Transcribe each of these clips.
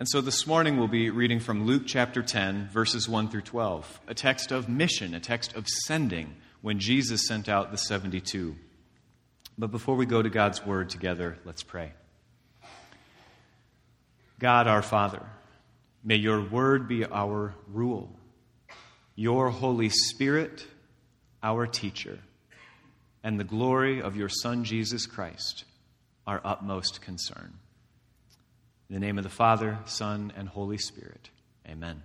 And so this morning we'll be reading from Luke chapter 10, verses 1 through 12, a text of mission, a text of sending when Jesus sent out the 72. But before we go to God's word together, let's pray. God our Father, may your word be our rule, your Holy Spirit our teacher, and the glory of your Son Jesus Christ our utmost concern. In the name of the Father, Son, and Holy Spirit. Amen.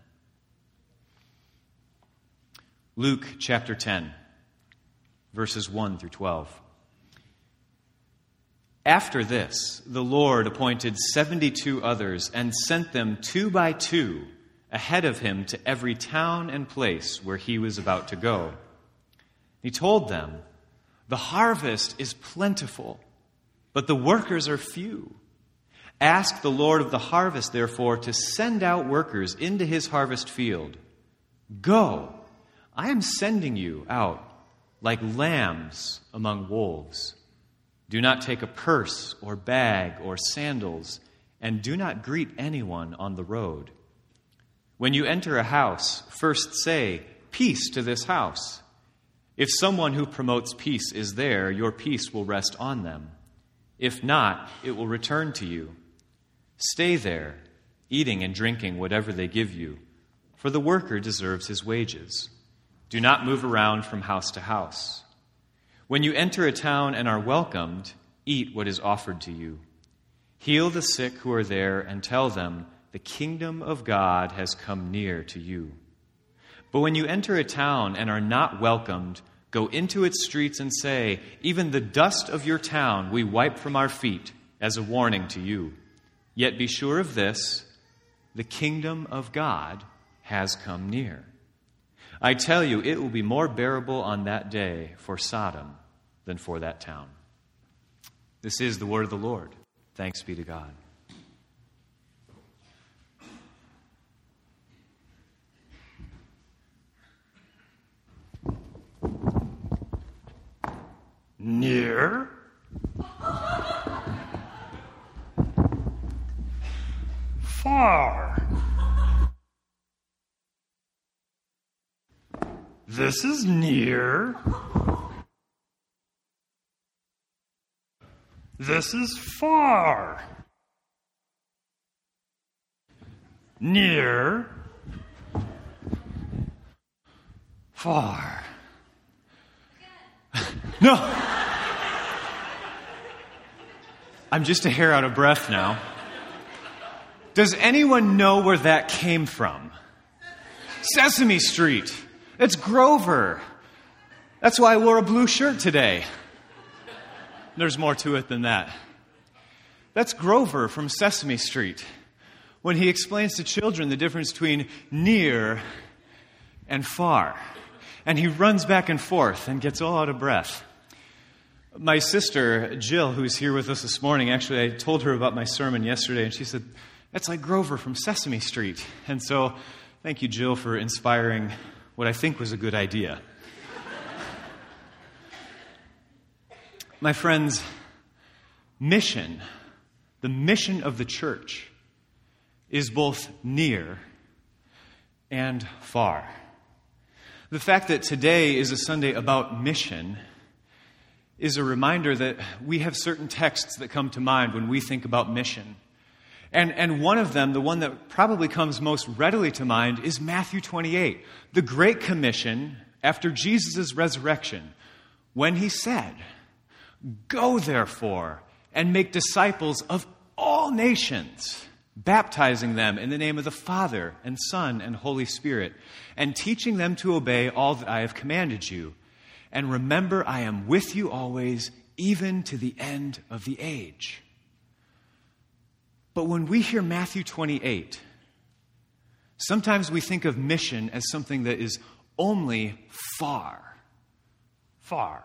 Luke chapter 10, verses 1 through 12. After this, the Lord appointed 72 others and sent them two by two ahead of him to every town and place where he was about to go. He told them, The harvest is plentiful, but the workers are few. Ask the Lord of the harvest, therefore, to send out workers into his harvest field. Go, I am sending you out like lambs among wolves. Do not take a purse or bag or sandals, and do not greet anyone on the road. When you enter a house, first say, Peace to this house. If someone who promotes peace is there, your peace will rest on them. If not, it will return to you. Stay there, eating and drinking whatever they give you, for the worker deserves his wages. Do not move around from house to house. When you enter a town and are welcomed, eat what is offered to you. Heal the sick who are there and tell them, The kingdom of God has come near to you. But when you enter a town and are not welcomed, go into its streets and say, Even the dust of your town we wipe from our feet as a warning to you. Yet be sure of this the kingdom of God has come near. I tell you, it will be more bearable on that day for Sodom than for that town. This is the word of the Lord. Thanks be to God. Near? Far. This is near. This is far. Near. Far. no! I'm just a hair out of breath now. Does anyone know where that came from? Sesame Street. It's Grover. That's why I wore a blue shirt today. There's more to it than that. That's Grover from Sesame Street when he explains to children the difference between near and far. And he runs back and forth and gets all out of breath. My sister, Jill, who's here with us this morning, actually, I told her about my sermon yesterday, and she said, that's like Grover from Sesame Street. And so, thank you, Jill, for inspiring what I think was a good idea. My friends, mission, the mission of the church, is both near and far. The fact that today is a Sunday about mission is a reminder that we have certain texts that come to mind when we think about mission. And, and one of them, the one that probably comes most readily to mind, is Matthew 28, the Great Commission after Jesus' resurrection, when he said, Go therefore and make disciples of all nations, baptizing them in the name of the Father and Son and Holy Spirit, and teaching them to obey all that I have commanded you. And remember, I am with you always, even to the end of the age. But when we hear Matthew 28, sometimes we think of mission as something that is only far, far.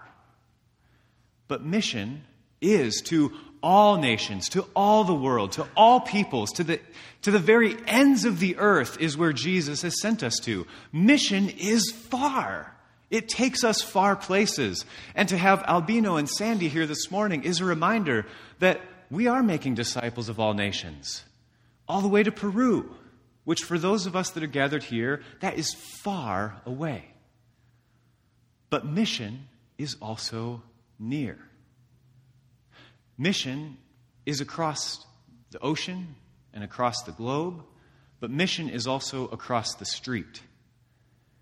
But mission is to all nations, to all the world, to all peoples, to the, to the very ends of the earth is where Jesus has sent us to. Mission is far. It takes us far places. And to have Albino and Sandy here this morning is a reminder that we are making disciples of all nations. all the way to Peru, which for those of us that are gathered here, that is far away. But mission is also near. Mission is across the ocean and across the globe, but mission is also across the street.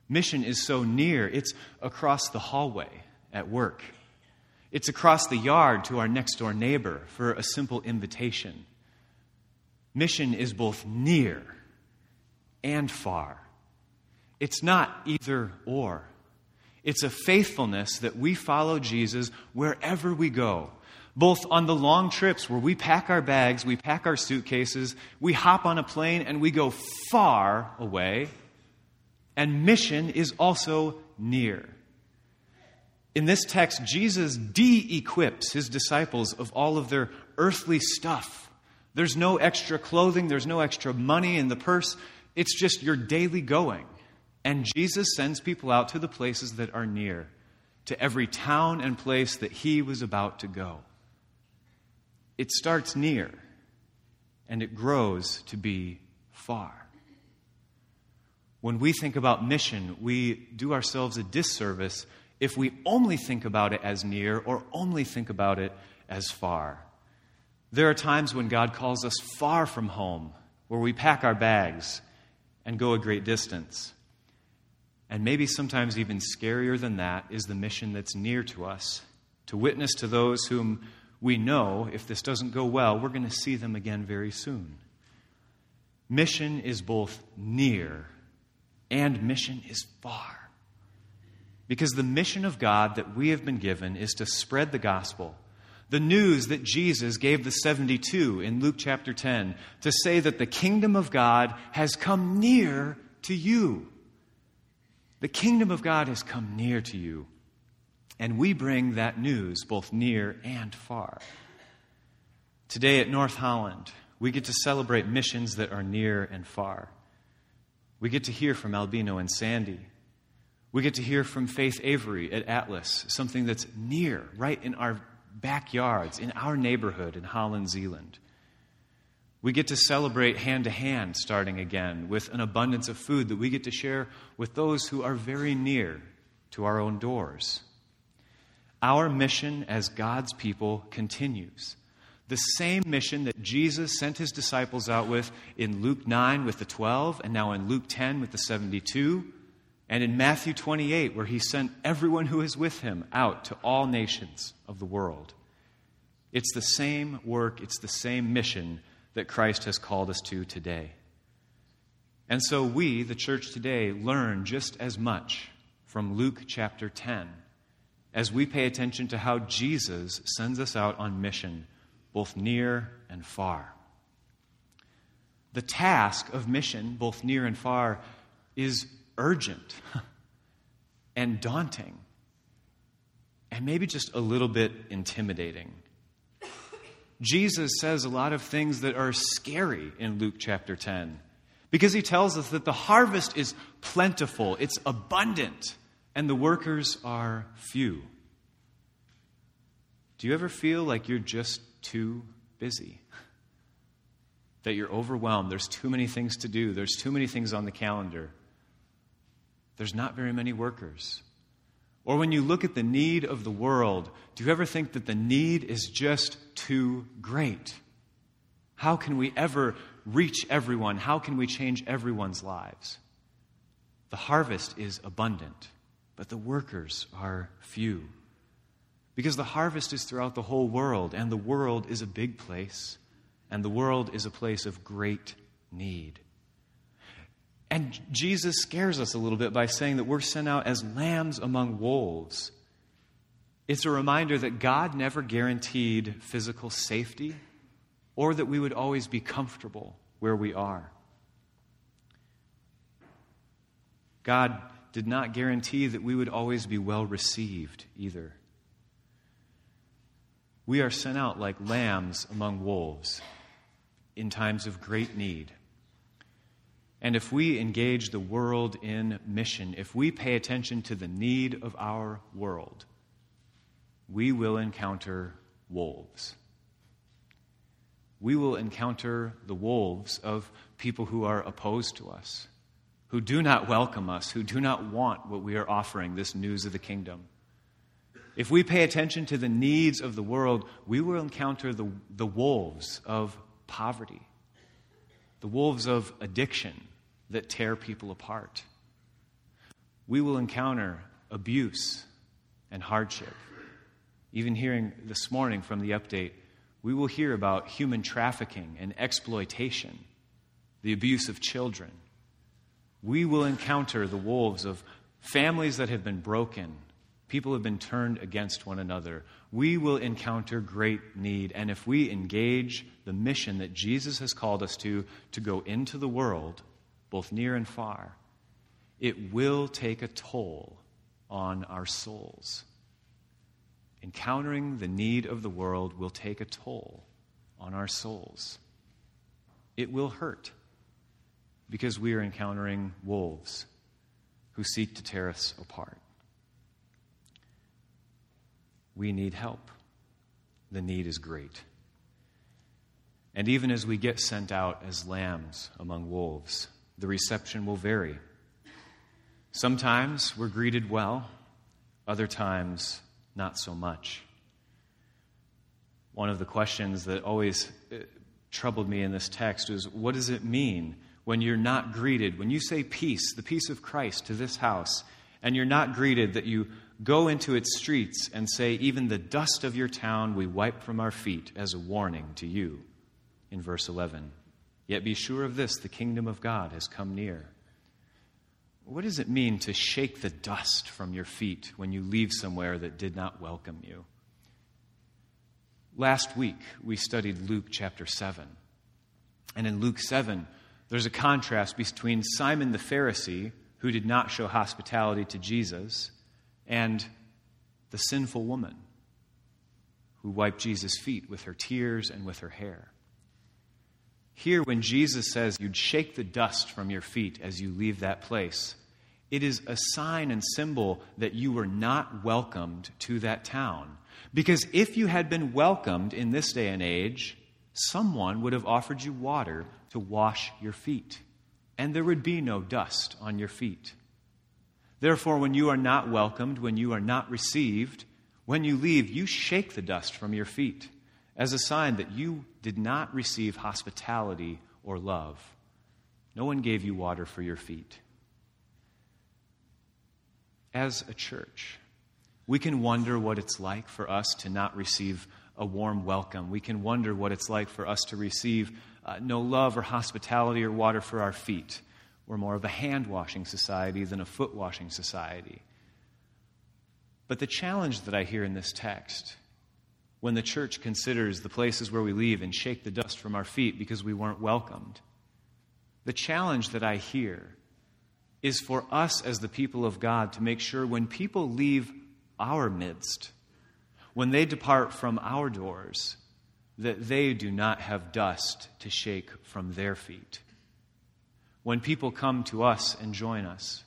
Mission is so near, it's across the hallway at work. It's across the yard to our next door neighbor for a simple invitation. Mission is both near and far. It's not either or. It's a faithfulness that we follow Jesus wherever we go, both on the long trips where we pack our bags, we pack our suitcases, we hop on a plane, and we go far away. And mission is also near. In this text, Jesus de equips his disciples of all of their earthly stuff. There's no extra clothing, there's no extra money in the purse. It's just your daily going. And Jesus sends people out to the places that are near, to every town and place that he was about to go. It starts near, and it grows to be far. When we think about mission, we do ourselves a disservice if we only think about it as near or only think about it as far. There are times when God calls us far from home, where we pack our bags and go a great distance. And maybe sometimes even scarier than that is the mission that's near to us to witness to those whom we know if this doesn't go well, we're going to see them again very soon. Mission is both near and mission is far. Because the mission of God that we have been given is to spread the gospel. The news that Jesus gave the 72 in Luke chapter 10 to say that the kingdom of God has come near to you. The kingdom of God has come near to you. And we bring that news both near and far. Today at North Holland, we get to celebrate missions that are near and far. We get to hear from Albino and Sandy we get to hear from Faith Avery at Atlas, something that's near, right in our backyards, in our neighborhood in Holland, Zeeland. We get to celebrate hand to hand starting again with an abundance of food that we get to share with those who are very near to our own doors. Our mission as God's people continues. The same mission that Jesus sent his disciples out with in Luke 9 with the 12, and now in Luke 10 with the 72 and in Matthew 28, where he sent everyone who is with him out to all nations of the world. It's the same work, it's the same mission that Christ has called us to today. And so we, the church today, learn just as much from Luke chapter 10 as we pay attention to how Jesus sends us out on mission, both near and far. The task of mission, both near and far, is urgent and daunting and maybe just a little bit intimidating. Jesus says a lot of things that are scary in Luke chapter 10 because he tells us that the harvest is plentiful, it's abundant, and the workers are few. Do you ever feel like you're just too busy? That you're overwhelmed, there's too many things to do, there's too many things on the calendar there's not very many workers. Or when you look at the need of the world, do you ever think that the need is just too great? How can we ever reach everyone? How can we change everyone's lives? The harvest is abundant, but the workers are few. Because the harvest is throughout the whole world, and the world is a big place, and the world is a place of great need. And Jesus scares us a little bit by saying that we're sent out as lambs among wolves. It's a reminder that God never guaranteed physical safety or that we would always be comfortable where we are. God did not guarantee that we would always be well received either. We are sent out like lambs among wolves in times of great need. And if we engage the world in mission, if we pay attention to the need of our world, we will encounter wolves. we will encounter the wolves of people who are opposed to us, who do not welcome us, who do not want what we are offering, this news of the kingdom. If we pay attention to the needs of the world, we will encounter the, the wolves of poverty, the wolves of addiction that tear people apart. We will encounter abuse and hardship. Even hearing this morning from the update, we will hear about human trafficking and exploitation, the abuse of children. We will encounter the wolves of families that have been broken, people have been turned against one another. We will encounter great need. And if we engage the mission that Jesus has called us to, to go into the world, both near and far, it will take a toll on our souls. Encountering the need of the world will take a toll on our souls. It will hurt because we are encountering wolves who seek to tear us apart. We need help. The need is great. And even as we get sent out as lambs among wolves, the reception will vary. Sometimes we're greeted well, other times not so much. One of the questions that always uh, troubled me in this text was what does it mean when you're not greeted? When you say peace, the peace of Christ to this house, and you're not greeted, that you go into its streets and say, Even the dust of your town we wipe from our feet as a warning to you, in verse 11. Yet be sure of this the kingdom of God has come near. What does it mean to shake the dust from your feet when you leave somewhere that did not welcome you? Last week, we studied Luke chapter 7. And in Luke 7, there's a contrast between Simon the Pharisee, who did not show hospitality to Jesus, and the sinful woman who wiped Jesus' feet with her tears and with her hair. Here, when Jesus says you'd shake the dust from your feet as you leave that place, it is a sign and symbol that you were not welcomed to that town. Because if you had been welcomed in this day and age, someone would have offered you water to wash your feet, and there would be no dust on your feet. Therefore, when you are not welcomed, when you are not received, when you leave, you shake the dust from your feet as a sign that you did not receive hospitality or love. No one gave you water for your feet. As a church, we can wonder what it's like for us to not receive a warm welcome. We can wonder what it's like for us to receive uh, no love or hospitality or water for our feet. We're more of a hand washing society than a foot washing society. But the challenge that I hear in this text when the church considers the places where we leave and shake the dust from our feet because we weren't welcomed. The challenge that I hear is for us as the people of God to make sure when people leave our midst, when they depart from our doors, that they do not have dust to shake from their feet. When people come to us and join us,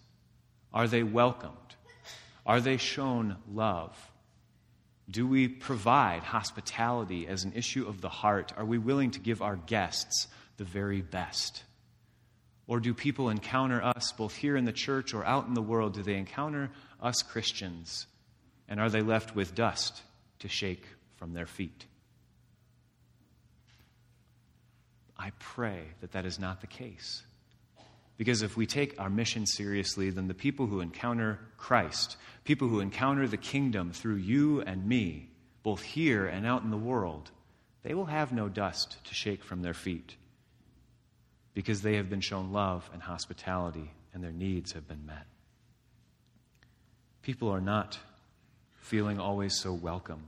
are they welcomed? Are they shown love? Do we provide hospitality as an issue of the heart? Are we willing to give our guests the very best? Or do people encounter us, both here in the church or out in the world? Do they encounter us Christians? And are they left with dust to shake from their feet? I pray that that is not the case. Because if we take our mission seriously, then the people who encounter Christ, people who encounter the kingdom through you and me, both here and out in the world, they will have no dust to shake from their feet because they have been shown love and hospitality and their needs have been met. People are not feeling always so welcome.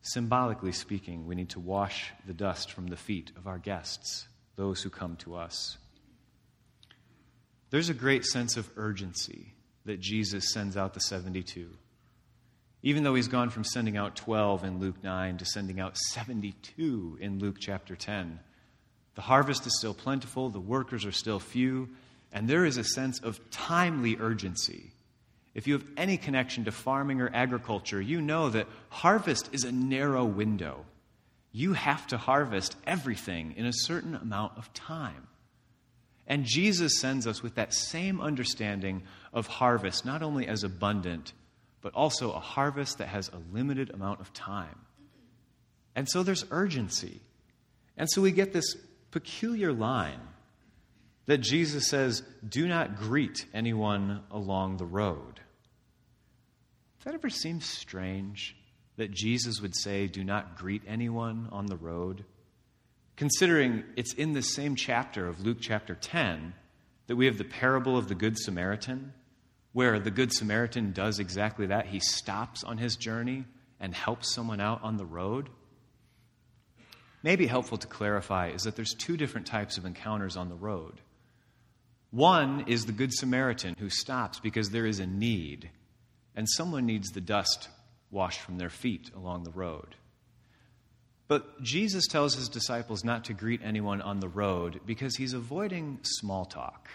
Symbolically speaking, we need to wash the dust from the feet of our guests, those who come to us. There's a great sense of urgency that Jesus sends out the 72. Even though he's gone from sending out 12 in Luke 9 to sending out 72 in Luke chapter 10, the harvest is still plentiful, the workers are still few, and there is a sense of timely urgency. If you have any connection to farming or agriculture, you know that harvest is a narrow window. you have to harvest everything in a certain amount of time. And Jesus sends us with that same understanding of harvest, not only as abundant, but also a harvest that has a limited amount of time. And so there's urgency. And so we get this peculiar line that Jesus says, Do not greet anyone along the road. Does that ever seem strange that Jesus would say, Do not greet anyone on the road? Considering it's in the same chapter of Luke chapter 10 that we have the parable of the Good Samaritan, where the Good Samaritan does exactly that. He stops on his journey and helps someone out on the road. Maybe helpful to clarify is that there's two different types of encounters on the road. One is the Good Samaritan who stops because there is a need, and someone needs the dust washed from their feet along the road. But Jesus tells his disciples not to greet anyone on the road because he's avoiding small talk.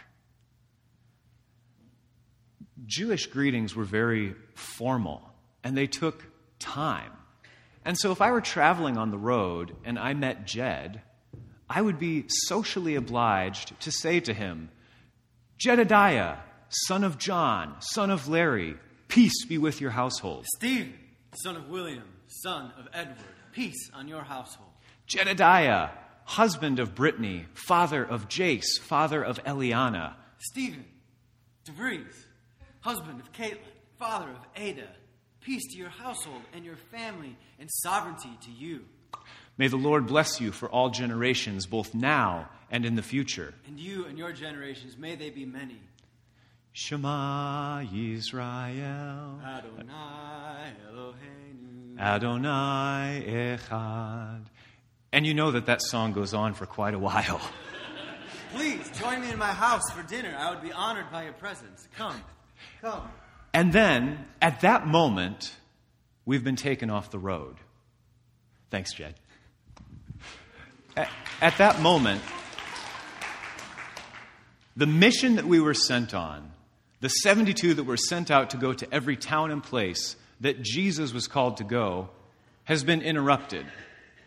Jewish greetings were very formal and they took time. And so if I were traveling on the road and I met Jed, I would be socially obliged to say to him, Jedediah, son of John, son of Larry, peace be with your household. Stephen, son of William, son of Edward, peace on your household. Jedediah, husband of Brittany, father of Jace, father of Eliana. Stephen, DeVries, husband of Caitlin, father of Ada, peace to your household and your family, and sovereignty to you. May the Lord bless you for all generations, both now and in the future. And you and your generations, may they be many. Shema Yisrael. Adonai Eloheinu. Adonai Echad. And you know that that song goes on for quite a while. Please join me in my house for dinner. I would be honored by your presence. Come, come. And then, at that moment, we've been taken off the road. Thanks, Jed. At, at that moment, the mission that we were sent on, the 72 that were sent out to go to every town and place that Jesus was called to go, has been interrupted.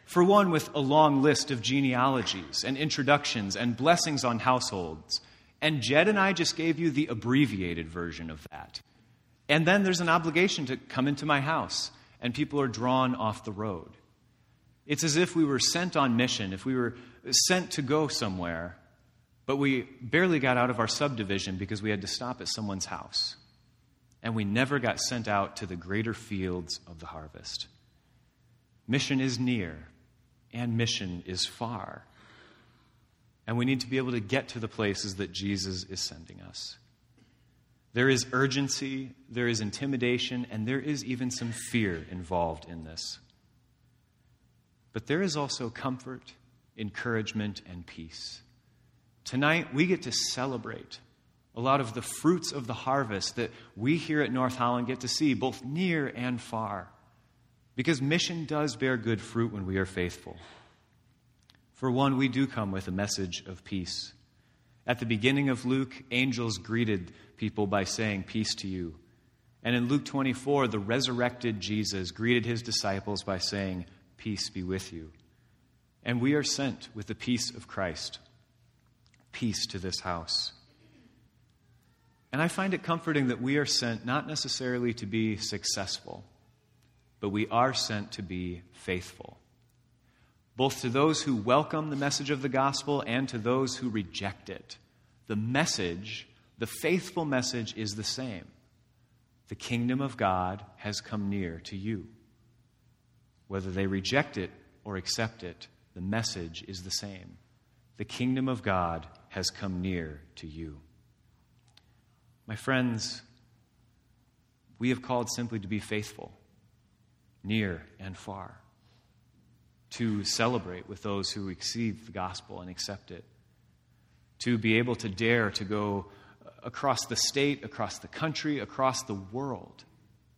For one, with a long list of genealogies and introductions and blessings on households. And Jed and I just gave you the abbreviated version of that. And then there's an obligation to come into my house, and people are drawn off the road. It's as if we were sent on mission, if we were sent to go somewhere, but we barely got out of our subdivision because we had to stop at someone's house. And we never got sent out to the greater fields of the harvest. Mission is near, and mission is far. And we need to be able to get to the places that Jesus is sending us. There is urgency, there is intimidation, and there is even some fear involved in this. But there is also comfort, encouragement, and peace. Tonight, we get to celebrate a lot of the fruits of the harvest that we here at North Holland get to see, both near and far. Because mission does bear good fruit when we are faithful. For one, we do come with a message of peace. At the beginning of Luke, angels greeted people by saying, Peace to you. And in Luke 24, the resurrected Jesus greeted his disciples by saying, Peace be with you. And we are sent with the peace of Christ. Peace to this house. And I find it comforting that we are sent not necessarily to be successful, but we are sent to be faithful. Both to those who welcome the message of the gospel and to those who reject it. The message the faithful message is the same the kingdom of God has come near to you. Whether they reject it or accept it, the message is the same. The kingdom of God has come near to you. My friends, we have called simply to be faithful, near and far, to celebrate with those who receive the gospel and accept it, to be able to dare to go uh, across the state, across the country, across the world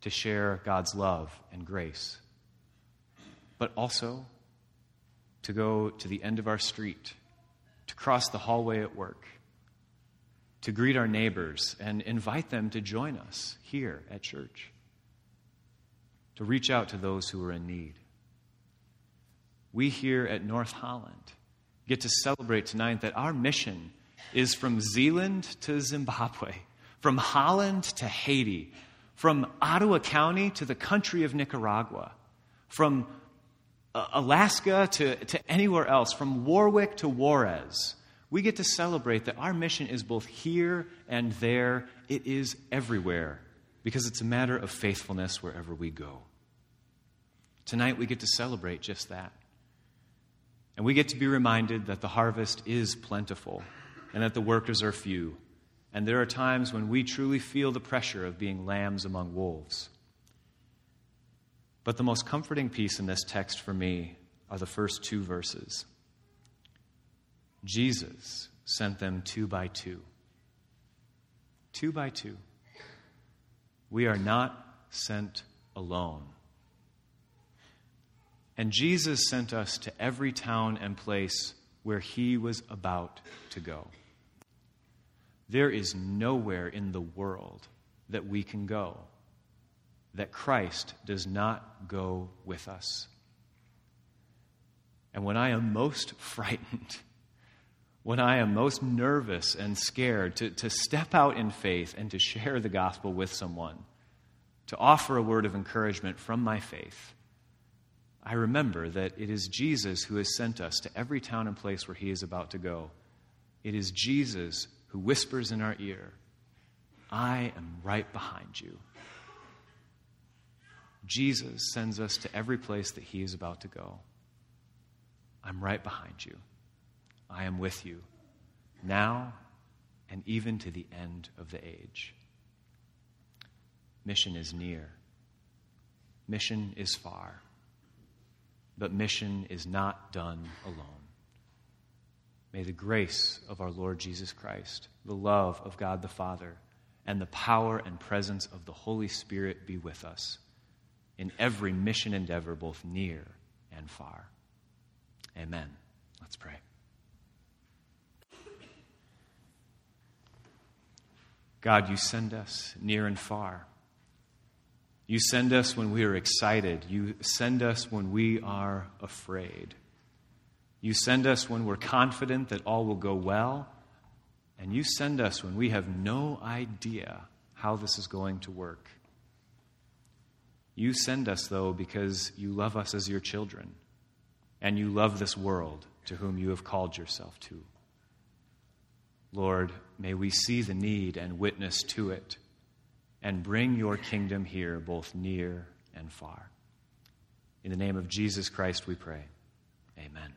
to share God's love and grace. But also to go to the end of our street, to cross the hallway at work, to greet our neighbors and invite them to join us here at church, to reach out to those who are in need. we here at North Holland get to celebrate tonight that our mission is from Zeeland to Zimbabwe, from Holland to Haiti, from Ottawa County to the country of Nicaragua, from uh, Alaska to, to anywhere else, from Warwick to Juarez. We get to celebrate that our mission is both here and there. It is everywhere because it's a matter of faithfulness wherever we go. Tonight, we get to celebrate just that. And we get to be reminded that the harvest is plentiful and that the workers are few. And there are times when we truly feel the pressure of being lambs among wolves. But the most comforting piece in this text for me are the first two verses. Jesus sent them two by two. Two by two. We are not sent alone. And Jesus sent us to every town and place where he was about to go. There is nowhere in the world that we can go that Christ does not go with us. And when I am most frightened, when I am most nervous and scared to, to step out in faith and to share the gospel with someone, to offer a word of encouragement from my faith, I remember that it is Jesus who has sent us to every town and place where he is about to go. It is Jesus who whispers in our ear, I am right behind you. Jesus sends us to every place that he is about to go. I'm right behind you. I am with you now and even to the end of the age. Mission is near, mission is far. But mission is not done alone. May the grace of our Lord Jesus Christ, the love of God the Father, and the power and presence of the Holy Spirit be with us in every mission endeavor, both near and far. Amen. Let's pray. God, you send us near and far. You send us when we are excited. You send us when we are afraid. You send us when we're confident that all will go well. And you send us when we have no idea how this is going to work. You send us, though, because you love us as your children, and you love this world to whom you have called yourself to. Lord, may we see the need and witness to it and bring your kingdom here, both near and far. In the name of Jesus Christ, we pray. Amen.